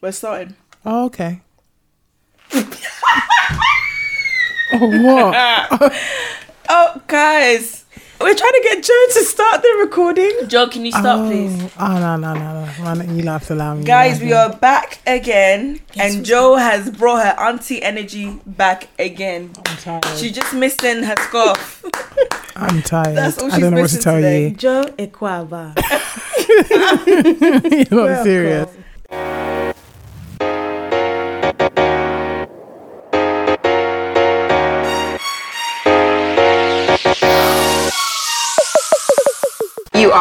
We're starting. Oh, okay. oh, what? Oh, guys, We're trying to get Joe to start the recording. Joe, can you start, oh, please? Oh, no, no, no, no. Man, you have to allow me. Guys, we have are back again, and Joe has brought her auntie energy back again. I'm tired. She just missing her scarf. I'm tired. That's all I she's don't know what to missing tell today. you. Joe Equava. You're not serious.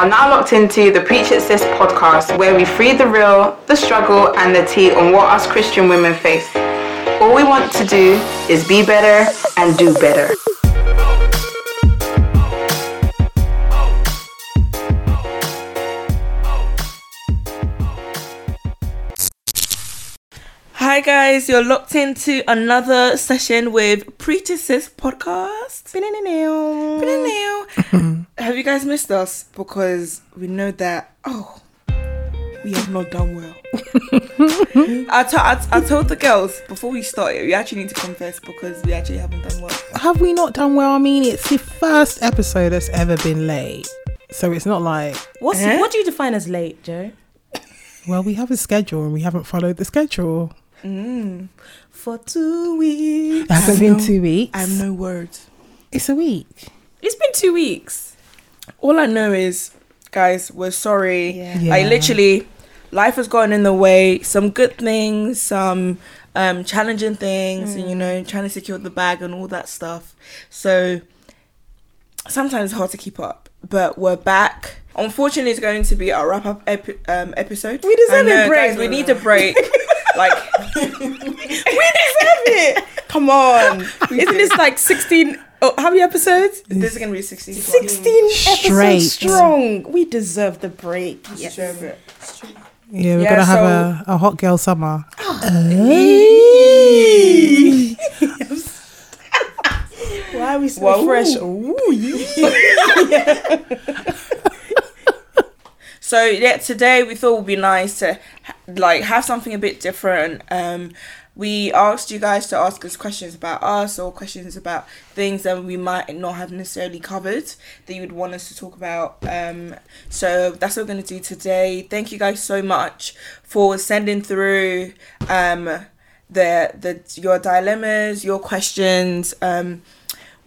Are now locked into the Preach It Sis podcast, where we free the real, the struggle, and the tea on what us Christian women face. All we want to do is be better and do better. Hi, guys, you're locked into another session with Preacher Sis podcast. Have you guys missed us? Because we know that, oh, we have not done well. I, to- I, I told the girls before we started, we actually need to confess because we actually haven't done well. Have we not done well? I mean, it's the first episode that's ever been late. So it's not like, What's Eh? what do you define as late, Joe? well, we have a schedule and we haven't followed the schedule. For two weeks. It hasn't been know- two weeks. I have no words. It's a week. It's been two weeks. All I know is, guys, we're sorry. Yeah. Yeah. Like literally, life has gotten in the way. Some good things, some um, challenging things, and you know, trying to secure the bag and all that stuff. So sometimes it's hard to keep up, but we're back. Unfortunately, it's going to be our wrap up epi- um, episode. We deserve I a know, break. Guys, we need a break. like, we deserve it. Come on. Isn't this like 16? Oh, how many episodes? this is going to be 16. 16 Straight. episodes strong. We deserve the break. Yes. Deserve it. Yeah, we're Yeah, gonna have so- a, a hot girl summer. Why are we so Whoa. fresh? Ooh, yeah. So yeah, today we thought it would be nice to like have something a bit different. Um, we asked you guys to ask us questions about us or questions about things that we might not have necessarily covered that you would want us to talk about. Um, so that's what we're going to do today. Thank you guys so much for sending through um, the the your dilemmas, your questions. Um,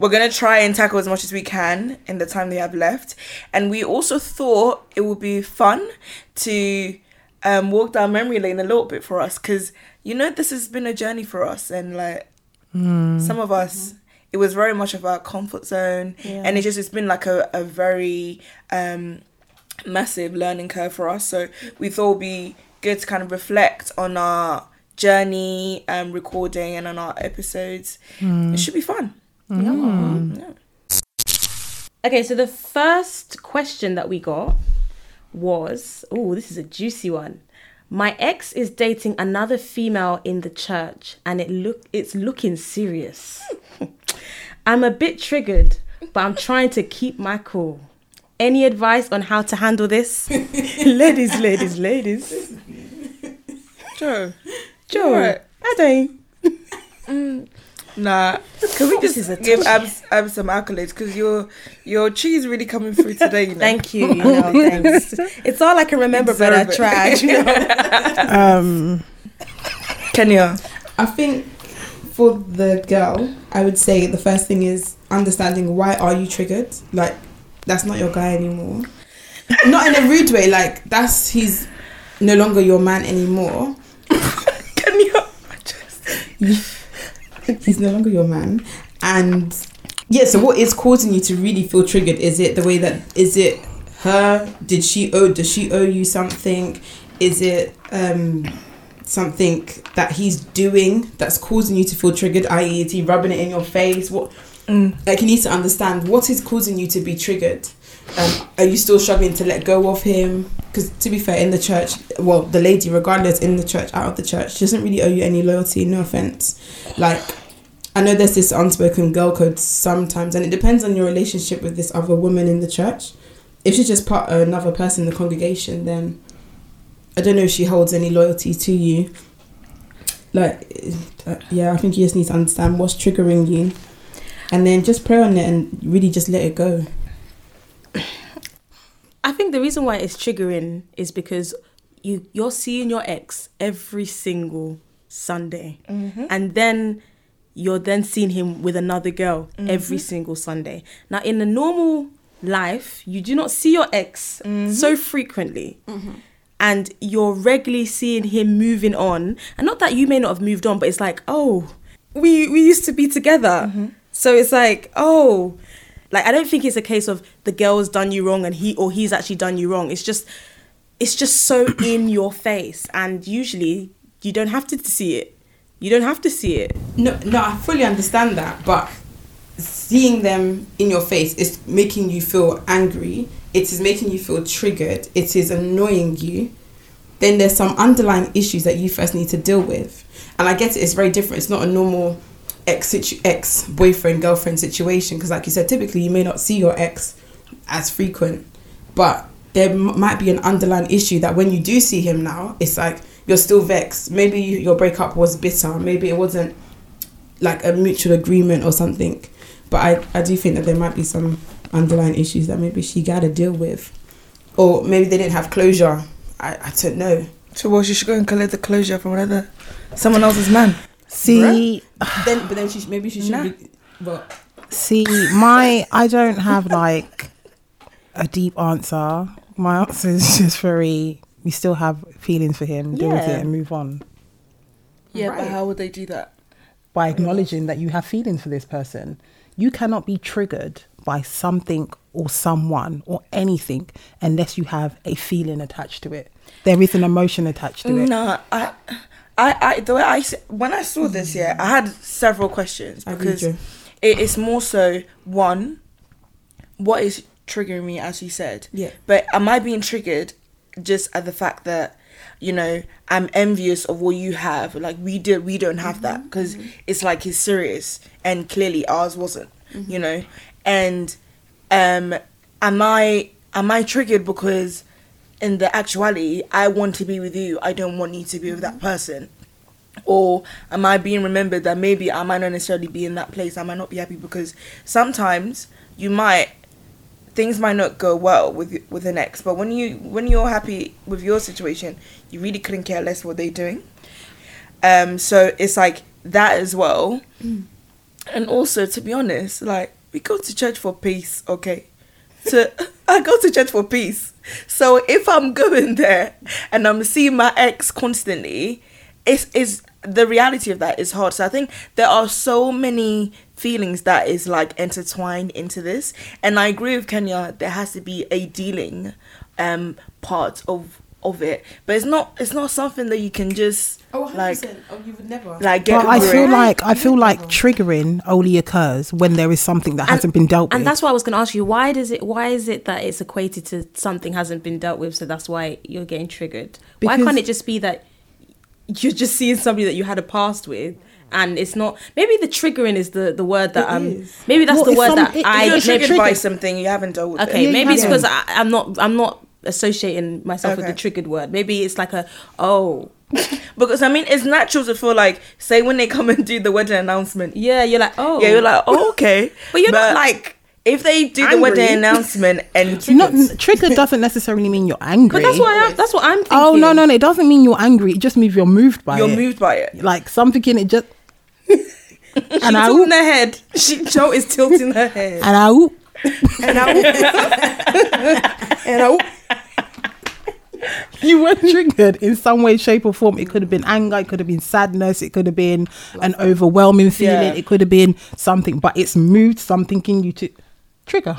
we're gonna try and tackle as much as we can in the time they have left. And we also thought it would be fun to um, walk down memory lane a little bit for us because you know this has been a journey for us and like some of us it was very much of our comfort zone. Yeah. and it just it's been like a, a very um, massive learning curve for us. So we thought it would be good to kind of reflect on our journey um, recording and on our episodes. It should be fun Mm. yeah. Okay, so the first question that we got was oh, this is a juicy one. My ex is dating another female in the church and it look it's looking serious. I'm a bit triggered, but I'm trying to keep my cool. Any advice on how to handle this? ladies, ladies, ladies. Joe. Joe, Alright. I don't. Mm, Nah. Can we just is give touch. Abs, Abs some accolades? Because your your cheese really coming through today, you know. Thank you. you know. It's all I can remember, but I tried. You know? Um, Kenya. I think for the girl, I would say the first thing is understanding why are you triggered? Like that's not your guy anymore. not in a rude way. Like that's he's no longer your man anymore. Kenya. he's no longer your man, and yeah. So what is causing you to really feel triggered? Is it the way that is it her? Did she owe? Does she owe you something? Is it um something that he's doing that's causing you to feel triggered? I.e., is he rubbing it in your face? What? Like you need to understand what is causing you to be triggered. Um, are you still struggling to let go of him? Because to be fair, in the church, well, the lady, regardless, in the church, out of the church, she doesn't really owe you any loyalty. No offense. Like, I know there's this unspoken girl code sometimes, and it depends on your relationship with this other woman in the church. If she's just part another person in the congregation, then I don't know if she holds any loyalty to you. Like, uh, yeah, I think you just need to understand what's triggering you, and then just pray on it and really just let it go. I think the reason why it's triggering is because you you're seeing your ex every single Sunday, mm-hmm. and then you're then seeing him with another girl mm-hmm. every single Sunday. Now, in a normal life, you do not see your ex mm-hmm. so frequently. And you're regularly seeing him moving on, and not that you may not have moved on, but it's like, oh, we we used to be together, so it's like, oh, like I don't think it's a case of the girl's done you wrong and he or he's actually done you wrong. It's just it's just so in your face and usually you don't have to see it. You don't have to see it. No, no, I fully understand that, but seeing them in your face is making you feel angry. It is making you feel triggered. It is annoying you. Then there's some underlying issues that you first need to deal with, and I get it. It's very different. It's not a normal ex ex boyfriend girlfriend situation because, like you said, typically you may not see your ex as frequent, but there m- might be an underlying issue that when you do see him now, it's like you're still vexed. Maybe you, your breakup was bitter. Maybe it wasn't like a mutual agreement or something. But I, I do think that there might be some underlying issues that maybe she got to deal with. Or maybe they didn't have closure. I, I don't know. So well, she should go and collect the closure from another someone else's man. See, Then, but then she maybe she should Nah. be. Well, see, my I don't have like a deep answer. My answer is just very. We still have feelings for him. Deal with it and move on Yeah, Right. but how would they do that? by acknowledging that you have feelings for this person. You cannot be triggered by something or someone or anything unless you have a feeling attached to it. There is an emotion attached to it. No, I, I, I, the way I when I saw this, yeah, I had several questions because it, it's more so one, what is triggering me, as you said, Yeah. but am I being triggered just at the fact that you know I'm envious of what you have? Like we did, we don't have that because it's like it's serious, and clearly ours wasn't. You know, and um, am I am I triggered because in the actuality I want to be with you, I don't want you to be with that person. Or am I being remembered that maybe I might not necessarily be in that place? I might not be happy because sometimes you might things might not go well with with an ex, but when you when you're happy with your situation, you really couldn't care less what they're doing. Um, so it's like that as well, and also to be honest, like we go to church for peace, okay? To I go to church for peace. So if I'm going there and I'm seeing my ex constantly, it's is the reality of that is hard. So I think there are so many feelings that is like intertwined into this, and I agree with Kenya. There has to be a dealing um part of of it, but it's not it's not something that you can just like oh, you would never. like get But I over feel it. like I feel like triggering only occurs when there is something that hasn't been dealt with. And that's why I was going to ask you why does it why is it that it's equated to something hasn't been dealt with so that's why you're getting triggered. why can't it just be that you're just seeing somebody that you had a past with and it's not maybe the triggering is the the word that It um maybe that's Well, the word some- that if I you're maybe triggered by something you haven't dealt with. Okay, it. Yeah, maybe it's because I'm not I'm not associating myself with the triggered word. Maybe it's like a oh Because I mean, it's natural to feel like, say, when they come and do the wedding announcement, yeah, you're like oh yeah, you're like, oh, okay. But you're not, like, if they do the wedding announcement and not trigger doesn't necessarily mean you're angry. but that's what I'm that's what I'm thinking. Oh no no no! It doesn't mean you're angry. It just means you're moved by you're it. moved by it. Like something in it just. and I tilting her head. She Joe is tilting her head. and I whoop. And I, and I, you were triggered in some way, shape, or form. It could have been anger, it could have been sadness, it could have been an overwhelming feeling, Yeah. it could have been something, but it's moved something in you to trigger.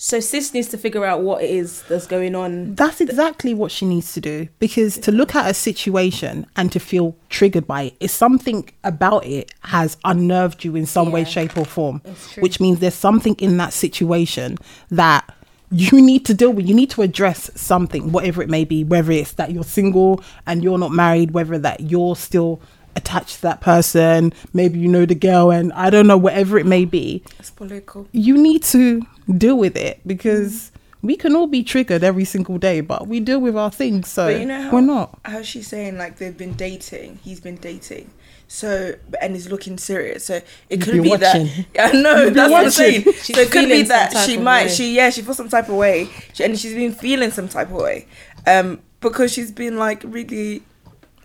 So sis needs to figure out what it is that's going on. That's exactly what she needs to do because to look at a situation and to feel triggered by it is something about it has unnerved you in some way, shape, or form, which means there's something in that situation that you need to deal with. You need to address something, whatever it may be, whether it's that you're single and you're not married, whether that you're still attached to that person, maybe you know the girl, and I don't know, whatever it may be it's political. you need to deal with it because we can all be triggered every single day, but we deal with our things. So But you know how, we're not. how she's saying like they've been dating. He's been dating. So and he's looking serious. So it could be be that. watching. I know You've that's what I'm saying. so it could be that she might. way. She yeah. She feels some type of way, she, and she's been feeling some type of way, um, because she's been like really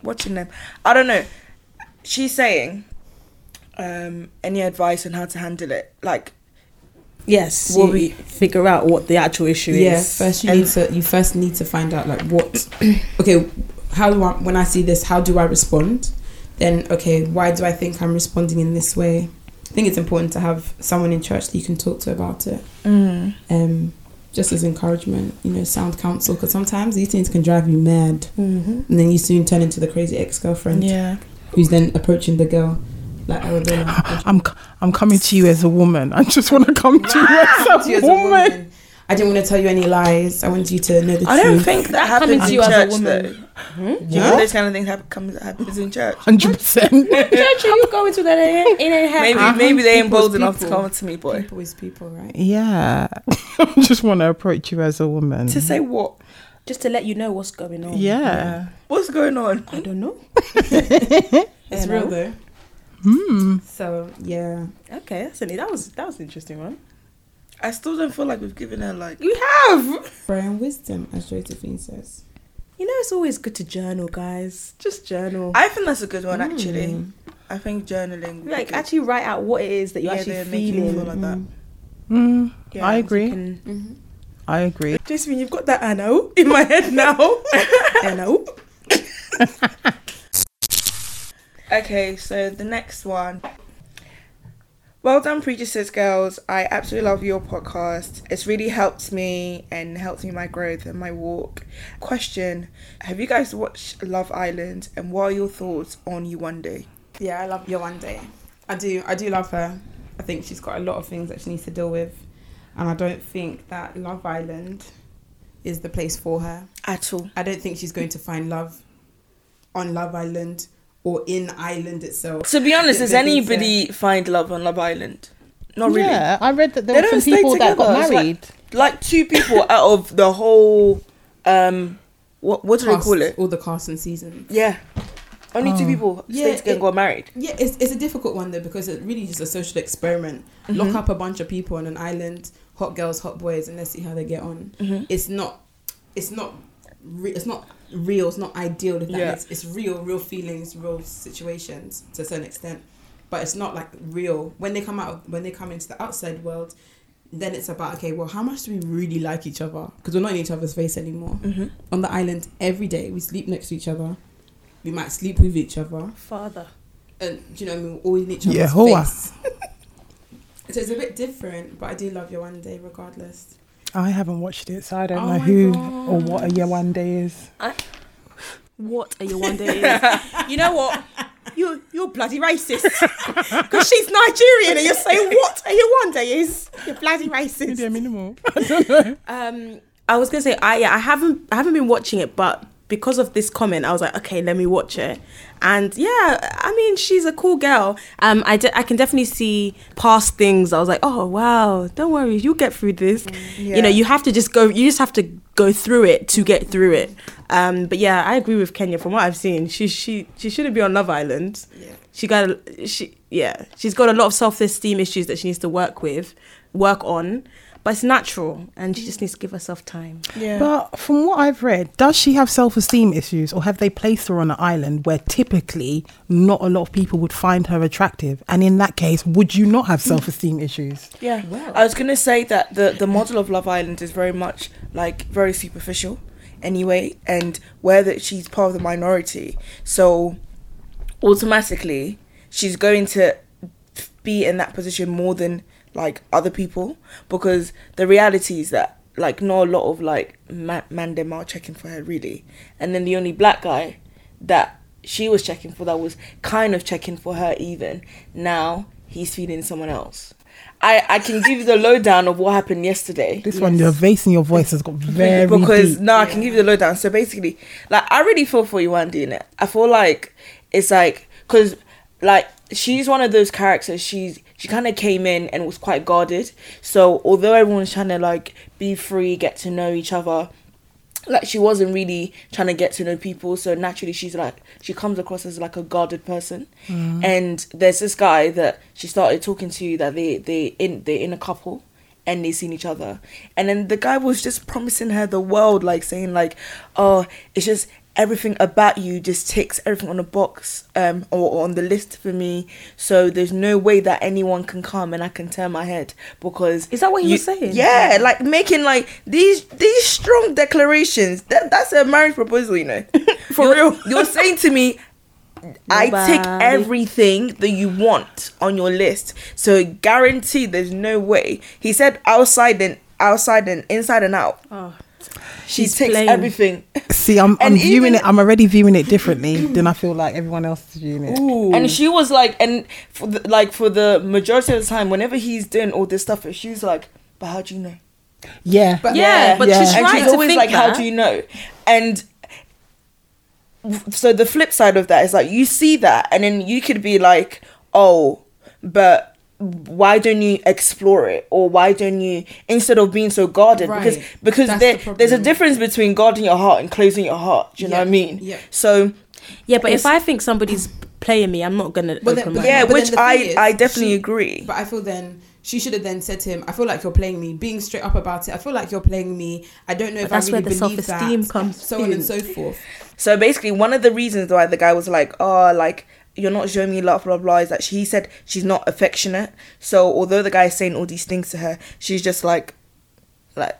watching them. I don't know. She's saying, um, any advice on how to handle it? Like Yes, What we- figure out what the actual issue yeah is. first you And- need to you first need to find out like what okay how do I when I see this how do I respond then okay why do I think I'm responding in this way I think it's important to have someone in church that you can talk to about it mm, um just as encouragement you know sound counsel because sometimes these things can drive you mad Mm-hmm. and then you soon turn into the crazy ex-girlfriend yeah. who's then approaching the girl like Arabella I'm c- I'm coming to you as a woman. I just want to come to you as a, You as a woman. woman. I didn't want to tell you any lies. I wanted you to know the truth. I don't think that That happens coming to you as a woman. though. Do you Yeah? think those kind of things happen, comes happens in church? Hundred percent. Church, are you go to that in a Maybe Uh-huh. maybe they ain't bold enough to come to me, boy. People is people, right? Yeah, I just want to approach you as a woman. To say what? just to let you know what's going on. yeah. What's going on? I don't know. It's real though. Hmm. So yeah, Okay, that's an, that was that was an interesting one. I still don't feel like we've given her like. We have. prayer and wisdom, as Josephine says. You know, it's always good to journal, guys. Just journal. I think that's a good one actually. Mm. I think journaling. like good. actually write out what it is that you're Yeah, actually they're you feeling. feel like that. Mm, Yeah, I agree. Can- Mm-hmm. I agree. Jasmine, you've got that I know in my head now. I know. Okay, so the next one. Well done, Preacher Sis Girls. I absolutely love your podcast. It's really helped me and helped me my growth and my walk. Question Have you guys watched Love Island and what are your thoughts on Yewande? Yeah, I love Yewande. I do. I do love her. I think she's got a lot of things that she needs to deal with, and I don't think that Love Island is the place for her. At all. I don't think she's going to find love on Love Island or in Ireland itself. To be honest, does They think anybody find love on Love Island? Not really. Yeah, I read that there They were some stay people that got together. It's like- married. Like two people out of the whole. um What, what do they call it? All the cast and season. Yeah. Only two people Yeah, stayed together and got married. Yeah, it's, it's a difficult one though because it really is a social experiment. Lock up a bunch of people on an island, hot girls, hot boys, and let's see how they get on. Mhm. It's not, it's not, it's not real. It's not ideal. If that Yeah. makes, it's real, real feelings, real situations to a certain extent, but it's not like real. When they come out, when they come into the outside world, then it's about okay, well, how much do we really like each other? Because we're not in each other's face anymore. Mm-hmm. On the island, every day we sleep next to each other. We might sleep with each other Father. and do you know what I mean? We're always in each other's Yehovah. face. so it's a bit different, but I do love Yewande regardless. I haven't watched it, so I don't Oh know who God. or what a Yewande is. What are you wondering? you know what? You're you're bloody racist because she's Nigerian and you're saying what are you one is you're bloody racist. Maybe a minimal. Um, I was gonna say I yeah I haven't I haven't been watching it, but because of this comment, I was like, okay, let me watch it. And yeah, I mean, she's a cool girl. Um, I, de- I can definitely see past things. I was like, oh wow, don't worry, you'll get through this. You know, you have to just go. You just have to go through it to get through it. Um, but yeah, I agree with Kenya. From what I've seen, she she she shouldn't be on Love Island. Yeah. She got a- she yeah she's got a lot of self esteem issues that she needs to work with, work on. But it's natural, and she just needs to give herself time. Yeah. But from what I've read, does she have self esteem issues or have they placed her on an island where typically not a lot of people would find her attractive? And in that case, would you not have self esteem issues? Yeah, Well. I was gonna say that the the model of Love Island is very much like very superficial, anyway, and where that she's part of the minority, so automatically she's going to be in that position more than like other people because the reality is that like not a lot of like ma- man them are checking for her really, and then the only black guy that she was checking for that was kind of checking for her even now he's feeding someone else. I, I can give you the lowdown of what happened yesterday. This one, your vase in your voice has got very because deep. no, I can give you the lowdown. So basically, like I really feel for you, Andy. In it, I feel like it's like because like she's one of those characters. She's she kind of came in and was quite guarded. So although everyone's trying to like be free, get to know each other, like she wasn't really trying to get to know people. So naturally she's like she comes across as like a guarded person. Mm. And there's this guy that she started talking to that they they in they're in a couple and they seen each other. And then the guy was just promising her the world like saying like oh it's just everything about you just ticks everything on the box um or, or on the list for me so there's no way that anyone can come and i can turn my head because Is that what he you- was saying? yeah like making like these these strong declarations that that's a marriage proposal you know for real you're saying to me I tick Nobody. everything that you want on your list. So guarantee there's no way. He said outside and outside and inside and out. Oh, She ticks playing. everything. See, I'm, I'm And viewing it. I'm already viewing it differently than I feel like everyone else is viewing it. And she was like, and for the, like for the majority of the time, whenever he's doing all this stuff, she's like, "But how do you know?" Yeah, But- Yeah, but Yeah. she's and right she's to always think like, "How do you know?" And so the flip side of that is like you see that, and then you could be like, "Oh, but." Why don't you explore it, or why don't you instead of being so guarded? Because Right. because That's there, the there's a difference between guarding your heart and closing your heart. Do you know what I mean? yeah. So Yeah, but if I think somebody's playing me, I'm not gonna But then- open but my yeah, then- which I is, I definitely she- agree. But I feel then she should have then said to him, "I feel like you're playing me." Being straight up about it, I feel like you're playing me. I don't know if that's I where really the believe self-esteem that. comes so on in. and so forth. So basically, one of the reasons why the guy was like, "Oh, like you're not showing me love," blah blah, is that she said she's not affectionate. So although the guy is saying all these things to her, she's just like, like,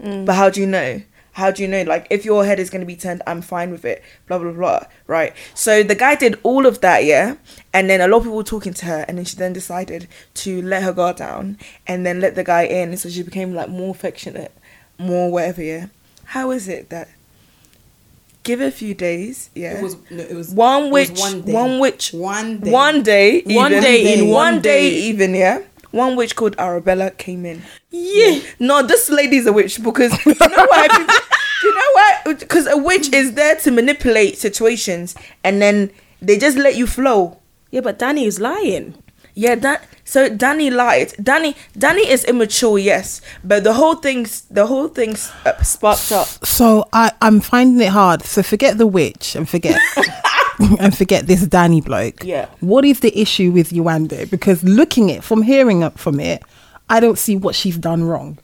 mm. but how do you know? How do you know? Like, if your head is going to be turned, I'm fine with it. Blah blah blah. Right. So the guy did all of that, yeah. And then a lot of people were talking to her, and then she then decided to let her guard down, and then let the guy in. So she became like more affectionate, more whatever. Yeah. How is it that? Give it a few days. Yeah. It was no, it was one was one day. one which one day. one day One even- day in one one day day. even yeah one witch called Arabella came in yeah no this lady's a witch because you know why you know why because a witch is there to manipulate situations and then they just let you flow yeah, but Danny is lying. yeah that so Danny lied Danny Danny is immature yes but the whole thing's the whole thing's uh, sparked up So I, I'm finding it hard. So forget the witch and forget and forget this Danny bloke. Yeah. What is the issue with Yewande? Because looking at from hearing up from it, I don't see what she's done wrong.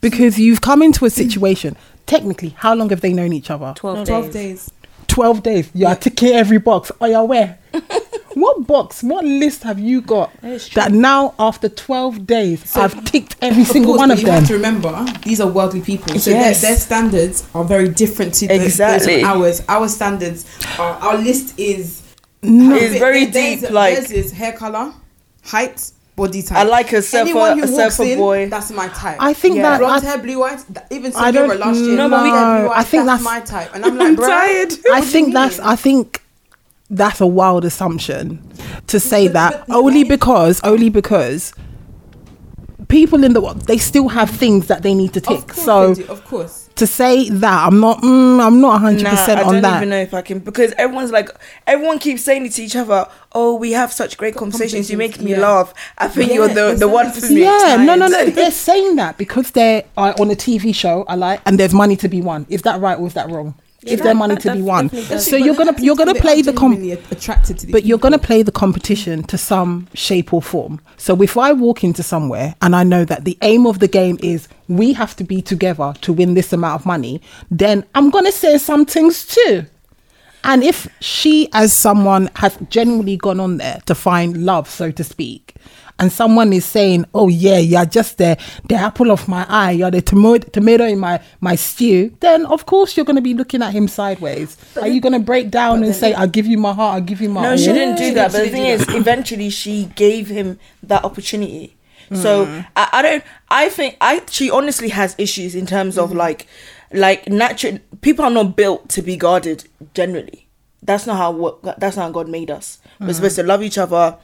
Because you've come into a situation. Technically, how long have they known each other? 12 No, days. twelve days. 12 days. You are ticking every box. Are you aware? what box, what list have you got is true. that now after 12 days I've ticked every Of single course, one but of you them? have to remember these are worldly people, so Yes. their, their standards are very different to the, Exactly. ours. Our standards, are, our list is It's very deep, like- theirs is hair color, height, body type. I like a surfer- Anyone who a walks surfer in, boy. That's my type. I think Yeah. that blonde I, hair, blue eyes. th- Even I last year, know. blonde hair, blue I eyes. think that's, that's- my type, and I'm like, I'm bruh, tired. I think that's? I think that's a wild assumption to say But- that but- only because only because people in the world they still have things that they need to Of tick. course So they do, of course. To say that I'm not mm, I'm not 100 Nah, percent on that. I don't that. even know if I can because everyone's like everyone keeps saying it to each other. Oh, we have such great conversations. You make me yeah. laugh. I think Yeah, you're the the one for me. Yeah, no, no, no. They're saying that because they're uh, on a TV show. I like, and there's money to be won. Is that right or is that wrong? Is that- there money to be won? So you're gonna you're gonna play the comp. attracted to But you're going to play the competition to some shape or form. So if I walk into somewhere and I know that the aim of the game is we have to be together to win this amount of money, then I'm going to say some things too. And if she, as someone, has genuinely gone on there to find love, so to speak, and someone is saying, "Oh yeah, you're just the the apple of my eye, you're the tomato tomato in my my stew," then of course you're going to be looking at him sideways. Are you going to break down and say, "I'll give you my heart, I'll give you my"? No, she didn't do that. didn't- But the thing is, eventually she gave him that opportunity. Mm. So I, I don't. I think I she honestly has issues in terms of mm-hmm. like, like natural people are not built to be guarded. Generally, that's not how what that's not how God made us. We're mm-hmm. supposed to love each other,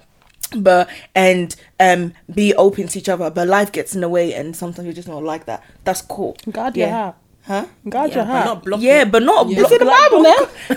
but and um be open to each other. But life gets in the way, and sometimes you're just not like that. That's cool. God, yeah. Huh? Guard Yeah, your but heart. not block Yeah, but not Yeah. block It's in the Bible not- now.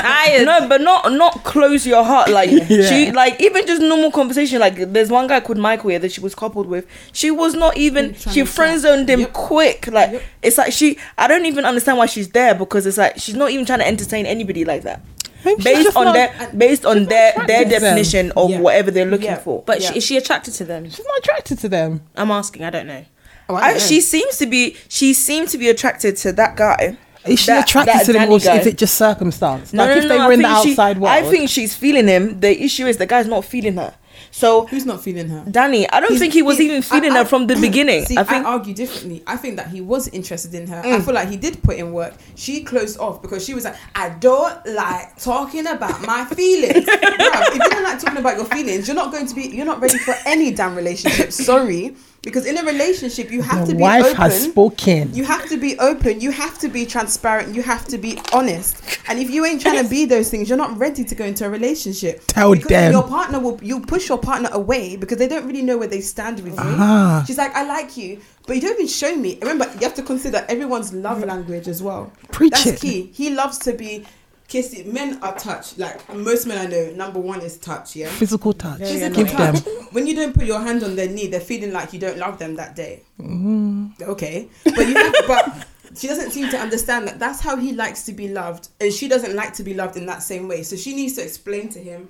Tired. No, but not not close your heart. Like Yeah. she like even just normal conversation. Like there's one guy called Michael here that she was coupled with. She was not even she friend zoned him Yep. quick. Like Yep. it's like she I don't even understand why she's there because it's like she's not even trying to entertain anybody like that. Maybe Based on not- their based on their their attracted to them. definition of Yeah. whatever they're looking Yeah. for. But Yeah. she, is she attracted to them? She's not attracted to them. I'm asking. I don't know. Oh, I I, don't know. she seems to be she seemed to be attracted to that guy. Is she That- attracted that to them, or guy. is it just circumstance? No, like no, if no, they no, were I in the think she- outside world. I think she's feeling him. The issue is the guy's not feeling her. So Who's not feeling her? Danny, I don't He's- think he was he- even feeling I- her I- from the beginning. See, I I, think argue differently. I think that he was interested in her. Mm. I feel like he did put in work. She closed off because she was like, I don't like talking about my feelings. Bruv, if you don't like talking about your feelings, you're not going to be, you're not ready for any damn relationship. Sorry. Because in a relationship, you have the to be wife open. has spoken. You have to be open. You have to be transparent. You have to be honest. And if you ain't trying to be those things, you're not ready to go into a relationship. Tell because them. Your partner will. You push your partner away because they don't really know where they stand with you. Ah. She's like, I like you, but you don't even show me. Remember, you have to consider everyone's love language as well. Preach That's it. key. He loves to be kissed. Men are touch. Like most men I know, number one is touch. Yeah. Physical touch. Physical Give them. touch. When you don't put your hand on their knee, they're feeling like you don't love them that day. Mm-hmm. Okay, but you have, but she doesn't seem to understand that that's how he likes to be loved, and she doesn't like to be loved in that same way. So she needs to explain to him,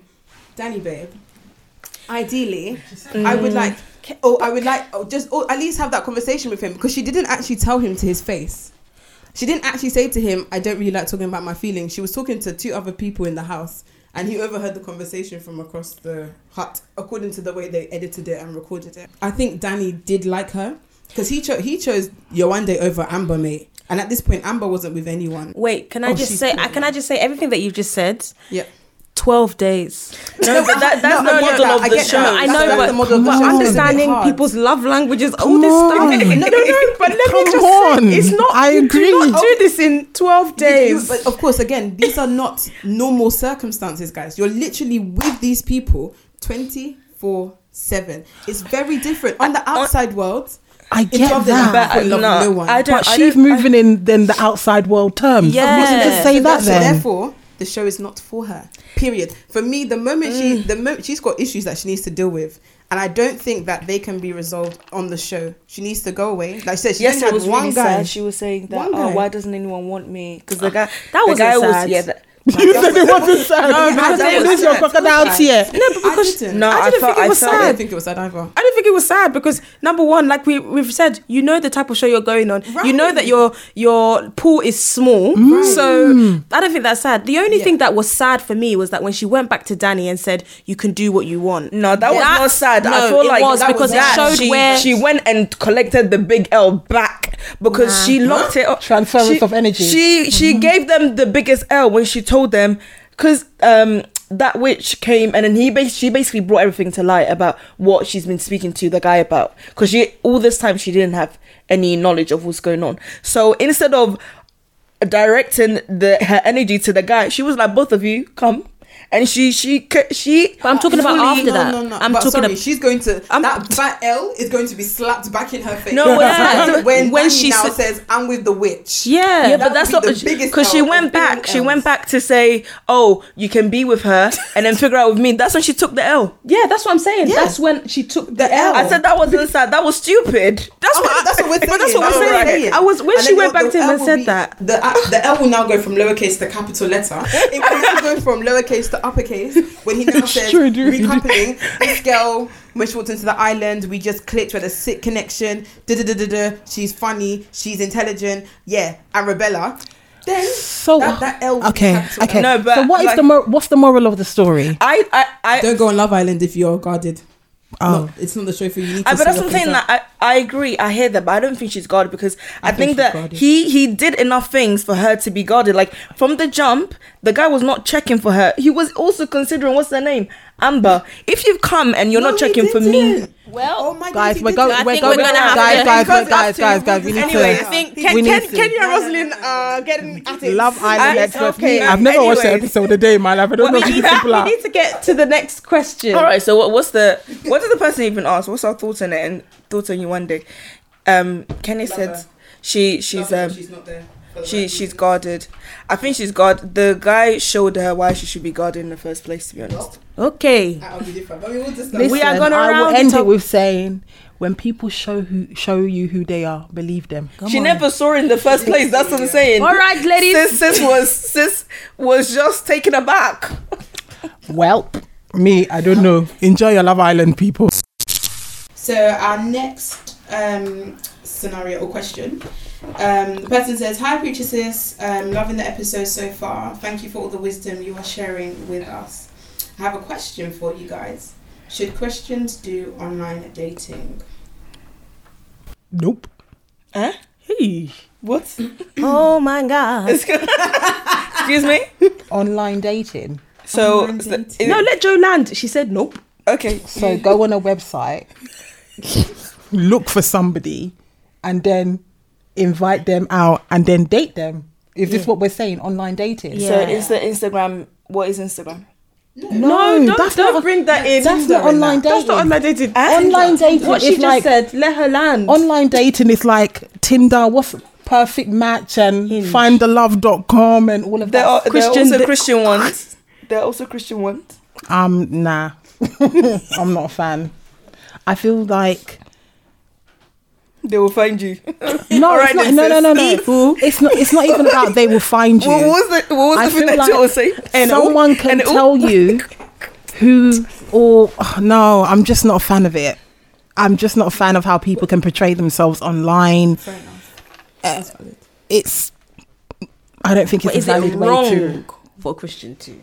Danny, babe. Ideally, I would like, oh, I would like, oh, just, oh, at least have that conversation with him because she didn't actually tell him to his face. She didn't actually say to him, I don't really like talking about my feelings. She was talking to two other people in the house and he overheard the conversation from across the hut, according to the way they edited it and recorded it. I think Danny did like her because he, cho- he chose Yewande over Amber, mate. And at this point, Amber wasn't with anyone. Wait, can I Oh, just say? pregnant. Can I just say everything that you've just said? Yeah. Twelve days. no, but that, that's No, the I get model that, of the show. that. I That's- know, that's but, the model of the show. It's a bit understanding people's love languages, all this Come stuff. on. No, no, no. But let Come me just on. say, it's not. I you agree. Do not do this in twelve You- you- days. but of course, again, these are not normal circumstances, guys. You're literally with these people 24 7. It's very different. On the outside world, I get that. But, fall no, no one. I don't. But I she's don't- I- moving in then the outside world terms. Yeah. Of course, you just say So that so then. Therefore, the show is not for her. Period. For me, the moment Mm. she, the moment she's got issues that she needs to deal with, and I don't think that they can be resolved on the show. She needs to go away. Like I said, she Yes, only had was one really guy. sad. She was saying that. Oh, why doesn't anyone want me? Because the guy, That the wasn't guy was yeah. That, you said it wasn't sad. No, because said it was this your crocodile was tear. No, but I because didn't. no, I I, didn't think it was I sad. don't think it was sad either. I didn't think it was sad because number one, like we we've said, you know the type of show you're going on. You know that your your pool is small, so I don't think that's sad. The only Yeah. thing that was sad for me was that when she went back to Danny and said, "You can do what you want." No, that was That- not sad. I no, feel it like was that because it that. showed she, where- she went and collected the big L back because Nah. she locked it up. Transference of energy. She she Mm-hmm. gave them the biggest L when she told them because um that witch came and then he bas- she basically brought everything to light about what she's been speaking to the guy about because she all this time she didn't have any knowledge of what's going on. So instead of directing the her energy to the guy, she was like, "Both of you come." And she she she. But I'm talking about after that. I'm but talking sorry, ab- she's going to I'm- that fat L is going to be slapped back in her face. No, when- when, when- when, when she she now said- says, "I'm with the witch." Yeah, Yeah, That but that's not the biggest because she went back. She Ls. went back to say, "Oh, you can be with her," and then figure out with me. That's when she took the L. yeah, that's what I'm saying. Yeah. That's when she took the, The L. L. I said that wasn't sad. That was stupid. That's Oh, what. that's what we're saying. that's what That's we're what we're saying. saying. I was when And she went the- back to him L and said be- that. The, the L will now go from lowercase to capital letter. It will now go from lowercase to uppercase when he now says true, dude. recoupling. This girl, when she walked into the island, we just clicked. with a sick connection. Da da da da da. She's funny. She's intelligent. Yeah, Arabella. Then So that, that L. okay, okay. No, but so what is like- the mor- what's the moral of the story? I I I. Don't go on Love Island if you're guarded. Oh. No, it's not the show for you. you need to I, but that's what I'm saying. That I, I agree. I hear that, but I don't think she's guarded because I, think think, that guarded. he he did enough things for her to be guarded. Like from the jump, the guy was not checking for her. He was also considering what's her name, Amber. If you've come and you're No, not checking for me. Well, Oh my Guys, God, we're he going. didn't. We're going. we're gonna have guys, to- guys, Because guys, guys, guys. We need Anyway, to. I think He Ken, we Ken, need to- Kenya Roslyn uh, getting at it. Love Island I- expert. okay, I've never watched an anyways. episode a day, man. I don't know we, who need, these people we need to get to the next question. All right. So what, what's the what did the person even ask? What's our thoughts on it and thoughts on Yewande? Um, Kenny said, she she's um she's not there. For the she she's guarded. I think she's guard. The guy showed her why she should be guarded in the first place. To be honest, Okay. That'll be different. But we will discuss. Listen, We are gonna I will end it it with saying, when people show who show you who they are, believe them. Come she on. never saw in the first place. That's what I'm saying. All right, ladies. Sis, sis was sis was just taken aback. Well, me, I don't know. Enjoy your Love Island, people. So our next um, scenario or question, um, the person says, "Hi, preacher sis. Um, loving the episode so far. Thank you for all the wisdom you are sharing with us. I have a question for you guys. Should Christians do online dating? Nope. Huh? Hey. What? Oh my God. Excuse me. Online dating. So Online so- dating. No, let Joe land. She said nope. okay. So go on a website, look for somebody, and then invite them out and then date them. Is this what we're saying? Online dating? Yeah. So is the Instagram? What is Instagram? No, don't, that's don't not. bring that in. That's not online dating. That's not online dating. Online dating What she is just like said, let her land. online dating is like Tinder. What's perfect match and Hinge. findthelove.com and all of There that. are there are Christian also da- Christian ones. There are also Christian ones. Um, nah, I'm not a fan. I feel like They will find you. no, Alright it's then, not, no, no, no, sis. no. It's not. It's not even about they will find you. What was the what was I the thing feel that you like were saying? Someone can And tell you who or oh, no, I'm just not a fan of it. I'm just not a fan of how people can portray themselves online. Fair. Uh, It's I don't think it's But a is it valid way wrong to. for a Christian to?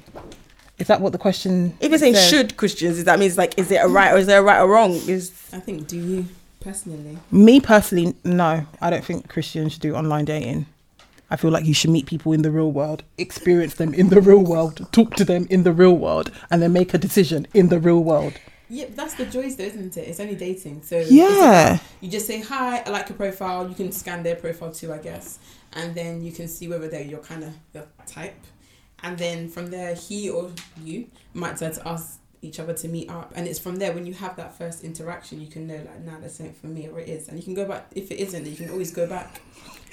Is that what the question? If you're saying says? should Christians, that means like, is it a right or is there a right or wrong? Is I think. Do you personally? Me personally, no. I don't think Christians should do online dating. I feel like you should meet people in the real world, experience them in the real world, talk to them in the real world, and then make a decision in the real world. Yeah, that's the joys, though, isn't it? It's only dating. So Yeah. you just say hi. I like your profile. You can scan their profile too, I guess, and then you can see whether they're your kind of your type, and then from there, he or you might decide to ask each other to meet up, and it's from there when you have that first interaction, you can know like, nah, that's something for me, or it is, and you can go back. If it isn't, you can always go back.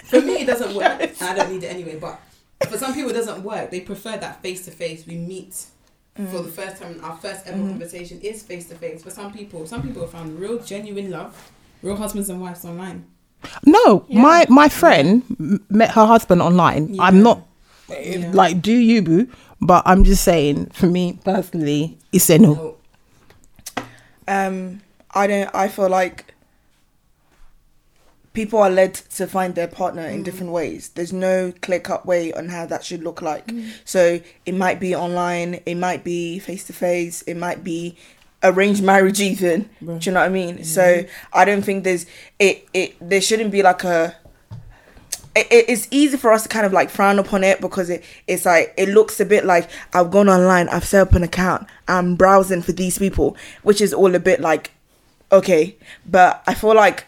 For me, it doesn't work. and I don't need it anyway, but for some people, it doesn't work. They prefer that face to face. We meet for the mm. first time our first ever mm-hmm. conversation is face to face. For some people, some people have found real genuine love, real husbands and wives online. No, my my friend met her husband online. I'm not Yeah. like do you boo, but I'm just saying for me personally, it's a no. Um, I don't. I feel like people are led to find their partner in different ways. There's no clear cut way on how that should look like. So it might be online. It might be face to face. It might be arranged marriage even. Do you know what I mean? So I don't think there's it. It there shouldn't be like a it, it- it's easy for us to kind of like frown upon it because it it's like it looks a bit like I've gone online, I've set up an account, I'm browsing for these people, which is all a bit like okay. But I feel like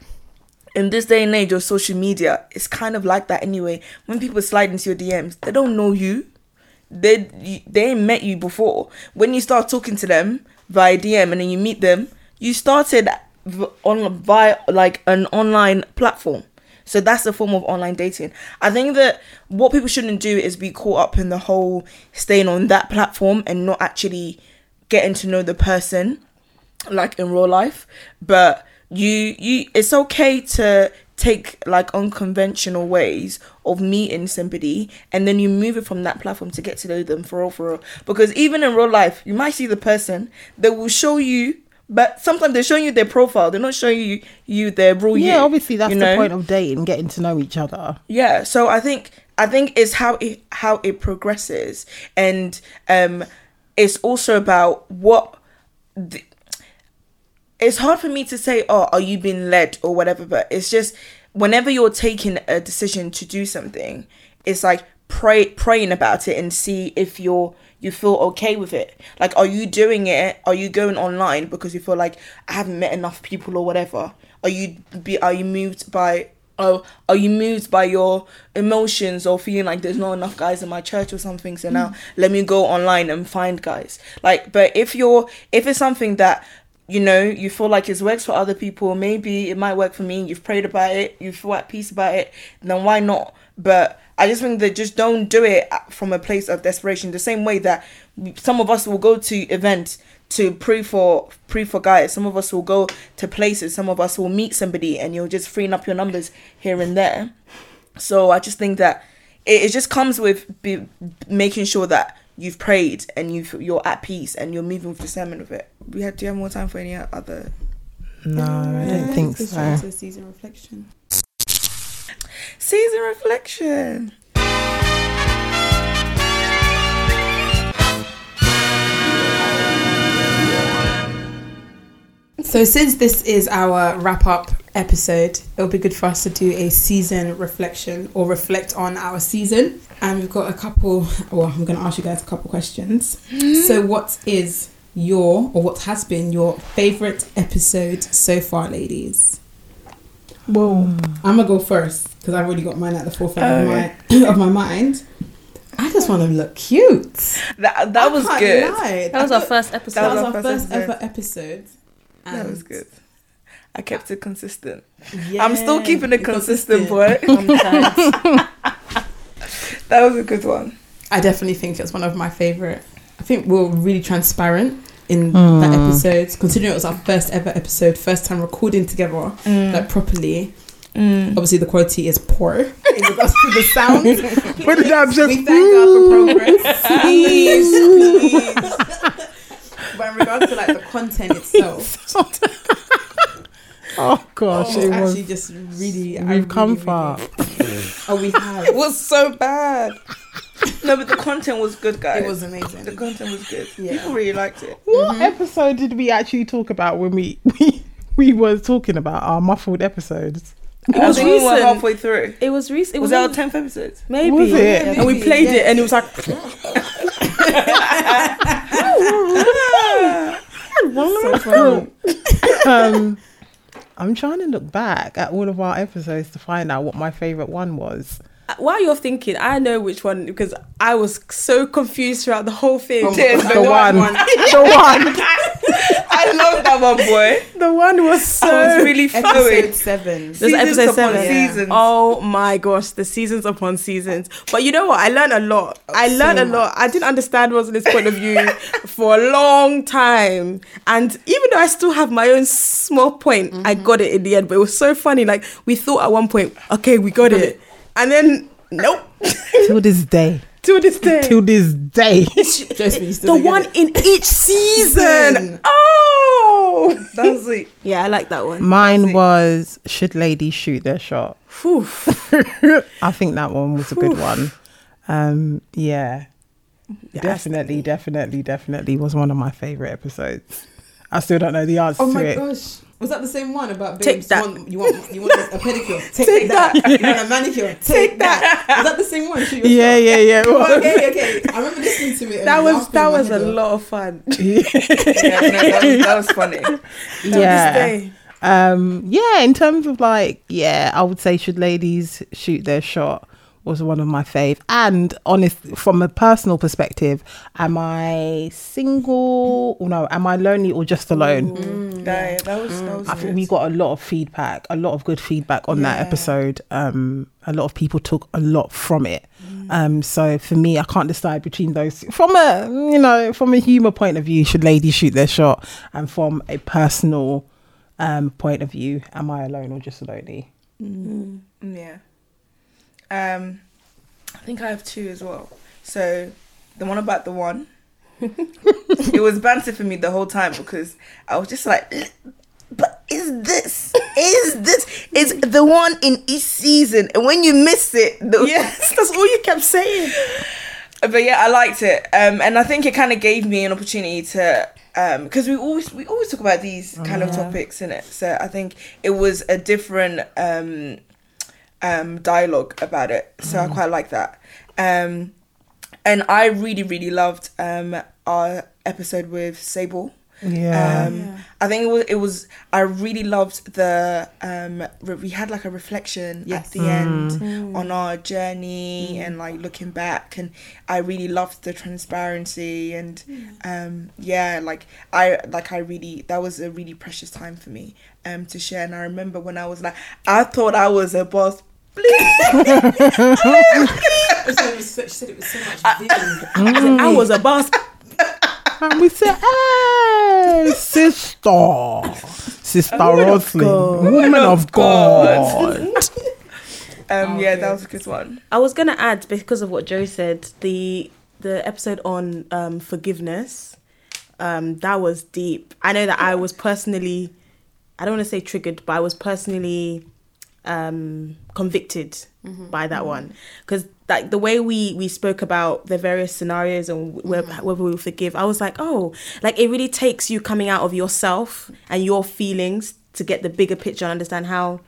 in this day and age of social media, it's kind of like that anyway. When people slide into your DMs, they don't know you. They they ain't met you before. When you start talking to them via DM and then you meet them, you started on via like an online platform. So that's a form of online dating. I think that what people shouldn't do is be caught up in the whole staying on that platform and not actually getting to know the person like in real life but you you it's okay to take like unconventional ways of meeting somebody and then you move it from that platform to get to know them for real for real because even in real life you might see the person they will show you but sometimes they're showing you their profile. They're not showing you you their real Yeah, you, obviously that's you the point of dating, getting to know each other. yeah so i think i think it's how it how it progresses. And um it's also about what the, it's hard for me to say oh are you being led or whatever but it's just whenever you're taking a decision to do something it's like pray praying about it and see if you're you feel okay with it? Like are you doing it? Are you going online because you feel like i haven't met enough people or whatever? Are you be are you moved by oh are you moved by your emotions or feeling like there's not enough guys in my church or something? So now mm. let me go online and find guys. Like but if you're if it's something that you know you feel like it works for other people maybe it might work for me you've prayed about it you feel at peace about it then why not? But i just think that just don't do it uh, from a place of desperation the same way that some of us will go to events to pray for pray for guys some of us will go to places some of us will meet somebody and you're just freeing up your numbers here and there so i just think that it, it just comes with be, making sure that you've prayed and you've you're at peace and you're moving with discernment of it. We had do you have more time for any other No, I don't think so. try to season reflection. Season reflection? So since this is our wrap up episode, it'll be good for us to do a season reflection or reflect on our season. And we've got a couple. Well, I'm going to ask you guys a couple questions. Mm-hmm. So, what is your or what has been your favorite episode so far, ladies? Whoa. I'm gonna go first because I've already got mine at the forefront of Okay. my of my mind. I just want to look cute. That that I was good. lie. That was I our first episode. That was our our first first episode. ever episode. That was good. I kept it consistent. Yeah, I'm still keeping it consistent, consistent. boy. That was a good one. I definitely think it's one of my favorite. I think we're really transparent in Hmm. that episode, considering it was our first ever episode, first time recording together Mm. like properly. Mm. Obviously, the quality is poor in regards to the sound. When did that just- we thank God for progress. Please, please. but in regards to like the content itself, Oh gosh, oh, it was. actually just really. I We've come really, far. really- oh, we have. It was so bad. No, but the content was good, guys. It was amazing. The content was good. Yeah. People really liked it. What episode did we actually talk about when we we we were talking about our muffled episodes? It was think we were recent. halfway through. It was recent. It Was was, our tenth episode? maybe. Was it? Yeah, and we played yeah. it, and it was like so um, I'm trying to look back at all of our episodes to find out what my favorite one was. While you're thinking, I know which one because I was so confused throughout the whole thing. Oh my Cheers, God. The I one, the one, I love that one, boy. the one was so. That was really Episode seven. There's episode upon seven. seasons. Oh my gosh, the seasons upon seasons. But you know what? I learned a lot. I so learned a lot. I didn't understand Rosalind's point of view for a long time. And even though I still have my own small point, I mm-hmm. got it in the end. But it was so funny. Like we thought at one point, okay, we got it. And then nope. to this day, To this day. To this day. Just when you still the one it. in each season. Season. Oh. That was it. Yeah, I like that one. Mine was should ladies shoot their shot. I think that one was a good one. Um, yeah, Yeah, definitely, definitely, definitely was one of my favorite episodes. I still don't know the answer Oh to my it. gosh. Was that the same one about Take babes? that. Want, you want you want a pedicure? Take, that. You want a manicure? Take, that. Was that the same one? Shoot Yeah, yeah, yeah. okay, okay. I remember listening to it. That was that was a lot of fun. Yeah, no, that, was, that was funny. yeah. This. Um, yeah, in terms of like, yeah, I would say should ladies shoot their shot was one of my fave. And honest, from a personal perspective, am I single? Or no, am I lonely or just alone? That, that was that was I think we got a lot of feedback, a lot of good feedback on that episode. Um, a lot of people took a lot from it. Um, so for me, I can't decide between those. From a you know, from a humor point of view, should ladies shoot their shot? And from a personal um point of view, am I alone or just lonely? Yeah. Um, I think I have two as well. So the one about the one, it was banter for me the whole time because I was just like, but is this is this is the one in each season, and when you miss it, the, Yes, that's all you kept saying. but yeah, I liked it, um, and I think it kind of gave me an opportunity to, because we always we always talk about these kind of topics in it. So I think it was a different um, um, dialogue about it. So I quite like that, um, and I really really loved um, our episode with Sable. Yeah. Um, I think it was, it was. I really loved the. Um, re- we had like a reflection Yes. at the end on our journey and like looking back, and I really loved the transparency and um, yeah, like I like I really that was a really precious time for me um to share. And I remember when I was like, I thought I was a boss. she said it was so much vim. I was a boss. And we said, hey, sister, sister Roslyn, woman of God. Um, yeah, that was a good one. I was gonna add because of what Joe said, the the episode on um, forgiveness, um, that was deep. I know that I was personally, I don't want to say triggered, but I was personally um, convicted mm-hmm. by that mm-hmm. one because like the way we we spoke about the various scenarios and whe- mm-hmm. whether we will forgive, I was like, oh, like it really takes you coming out of yourself and your feelings to get the bigger picture and understand how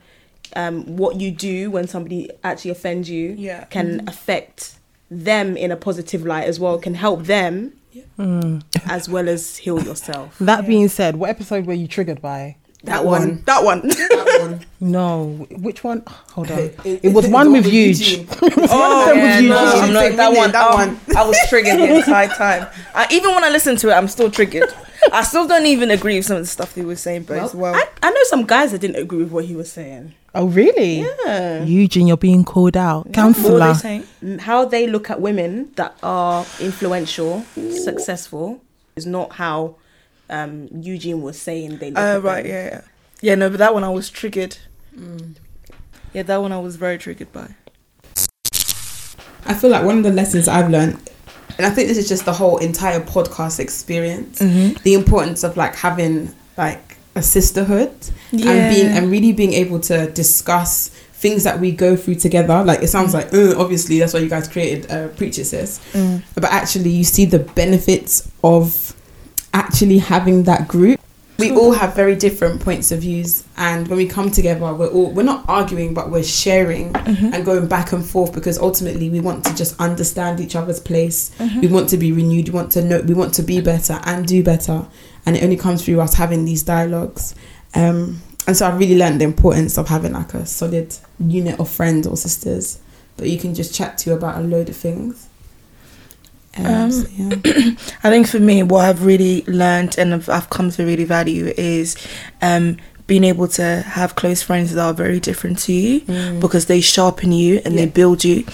um, what you do when somebody actually offends you Yeah. can affect them in a positive light as well, can help them mm. as well as heal yourself. That being said, what episode were you triggered by? That one. That one. That one. No, which one? Hold on. It- It was the one one with with Huge. Eugene. Oh, with yeah, you. no, She I'm not, that one. that um, one. I was triggered the entire time. I, even when I listen to it, I'm still triggered. I still don't even agree with some of the stuff they were saying, but as well. I, I know some guys that didn't agree with what he was saying. Oh, really? Yeah. Eugene, you're being called out. what were Counselor. they saying? How they look at women that are influential, successful, is not how um, Eugene was saying they look Oh, at right, them. yeah, yeah. Yeah, no, but that one I was triggered. Yeah, that one I was very triggered by. I feel like one of the lessons I've learned, and I think this is just the whole entire podcast experience, the importance of like having like a sisterhood and being and really being able to discuss things that we go through together. Like it sounds like, uh, obviously that's why you guys created uh, Preacher Sis, but actually you see the benefits of actually having that group. We all have very different points of views, and when we come together, we're all we're not arguing, but we're sharing and going back and forth because ultimately we want to just understand each other's place. We want to be renewed. We want to know. We want to be better and do better, and it only comes through us having these dialogues. Um, and so I've really learned the importance of having like a solid unit of friends or sisters that you can just chat to about a load of things. Um, so, yeah. I think for me, what I've really learned and I've, I've come to really value is um, being able to have close friends that are very different to you because they sharpen you and they build you.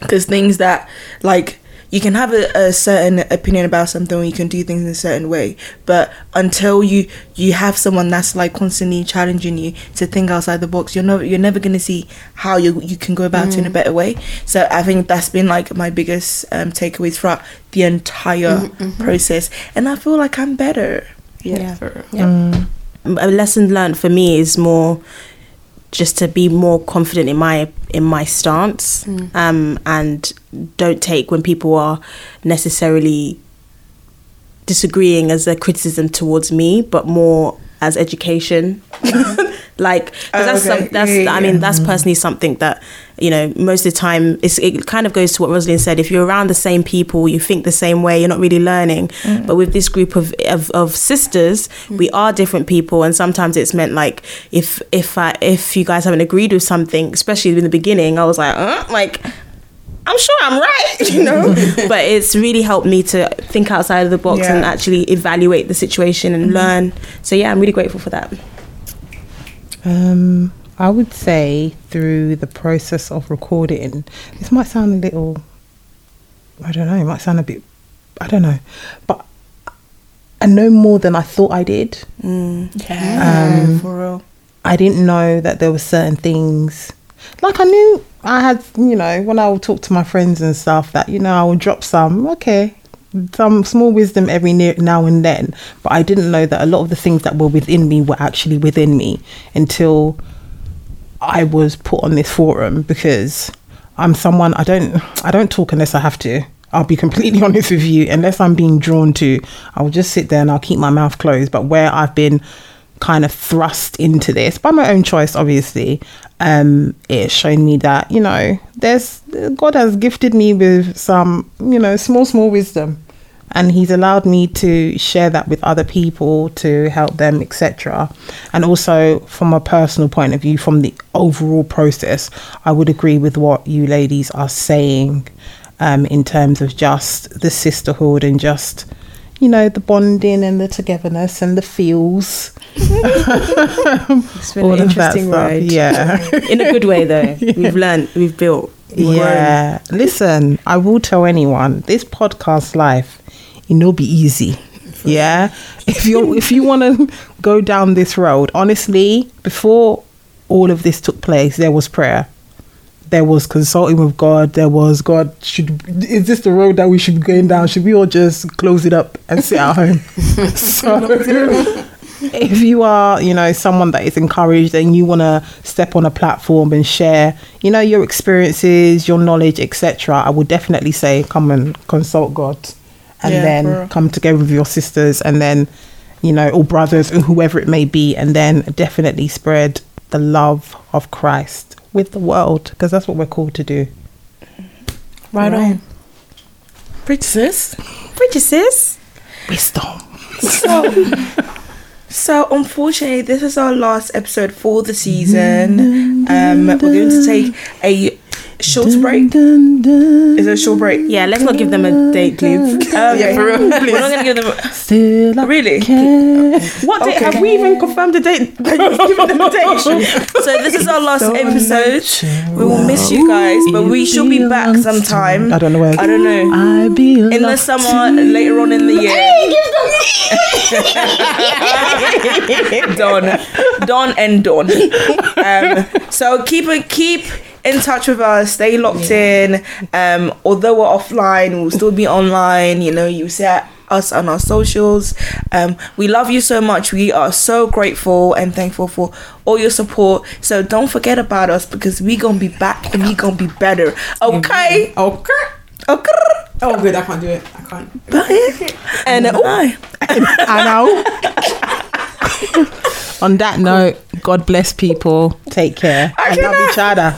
Because things that, like, you can have a, a certain opinion about something or you can do things in a certain way but until you you have someone that's like constantly challenging you to think outside the box you're never you're never going to see how you you can go about it in a mm. better way. So i think that's been like my biggest um, takeaways throughout the entire mm-hmm, mm-hmm. process and i feel like i'm better. Yeah, for real. Yeah. Mm. Mm. A lesson learned for me is more just to be more confident in my in my stance. Mm. Um, and don't take when people are necessarily disagreeing as a criticism towards me but more as education. Mm-hmm. Like 'cause Oh, that's okay. some, that's Yeah, yeah, I mean that's mm-hmm. personally something that you know most of the time it's, it kind of goes to what Rosalind said if you're around the same people you think the same way you're not really learning Mm. but with this group of of, of sisters we are different people and sometimes it's meant like if if I, if you guys haven't agreed with something especially in the beginning I was like uh, like I'm sure I'm right, you know. but it's really helped me to think outside of the box Yeah. and actually evaluate the situation and learn. So yeah, I'm really grateful for that. Um, I would say through the process of recording, this might sound a little, I don't know, it might sound a bit, I don't know, but I know more than I thought I did. yeah Um, for real I didn't know that there were certain things. Like I knew I had, you know, when I would talk to my friends and stuff, that you know I would drop some, okay, some small wisdom every now and then. But I didn't know that a lot of the things that were within me were actually within me until I was put on this forum because I'm someone I don't I don't talk unless I have to. I'll be completely honest with you. Unless I'm being drawn to, I'll just sit there and I'll keep my mouth closed. But where I've been kind of thrust into this by my own choice, obviously, um, it's shown me that you know there's God has gifted me with some you know small small wisdom, and he's allowed me to share that with other people to help them etc and also from a personal point of view from the overall process i would agree with what you ladies are saying um, in terms of just the sisterhood and just you know the bonding and the togetherness and the feels It's been all an of that interesting stuff ride. yeah In a good way, though. We've learned, we've built. we've grown. Yeah. Listen, I will tell anyone this podcast life, it will be easy. Yeah. If you if you want to go down this road, honestly, before all of this took place, there was prayer. There was consulting with God. There was God. Should is this the road that we should be going down? Should we all just close it up and sit at home? so, if you are, you know, someone that is encouraged and you want to step on a platform and share, you know, your experiences, your knowledge, etc., I would definitely say come and consult God, and Yeah, then real. come together with your sisters, and then, you know, or brothers or whoever it may be, and then definitely spread the love of Christ with the world because that's what we're called to do. Right on. Pretty sis. Pretty sis. Wisdom. So, so unfortunately, this is our last episode for the season. Um, we're going to take a short break. Is it a short break? Yeah, let's not give them a date, please. Um, yeah, for real. We're not gonna give them. Still, I Really? care. What date? Okay. Have we even confirmed the date? That you've given them a date? So this is our last episode. We will miss you guys, but we should be back sometime. I don't know where. I don't know. I belong In the summer, later on in the year. Don, Don, and Don. Um, so keep it, keep in touch with us. Stay locked in. Um, although we're offline, we'll still be online. You know, you see us on our socials. Um, we love you so much. We are so grateful and thankful for all your support. So don't forget about us because we gonna be back and we gonna be better. Okay. Okay. Okay. Oh, good. I can't do it. I can't. Bye. And uh, bye. I know. On that note, God bless people. Take care. and love each other.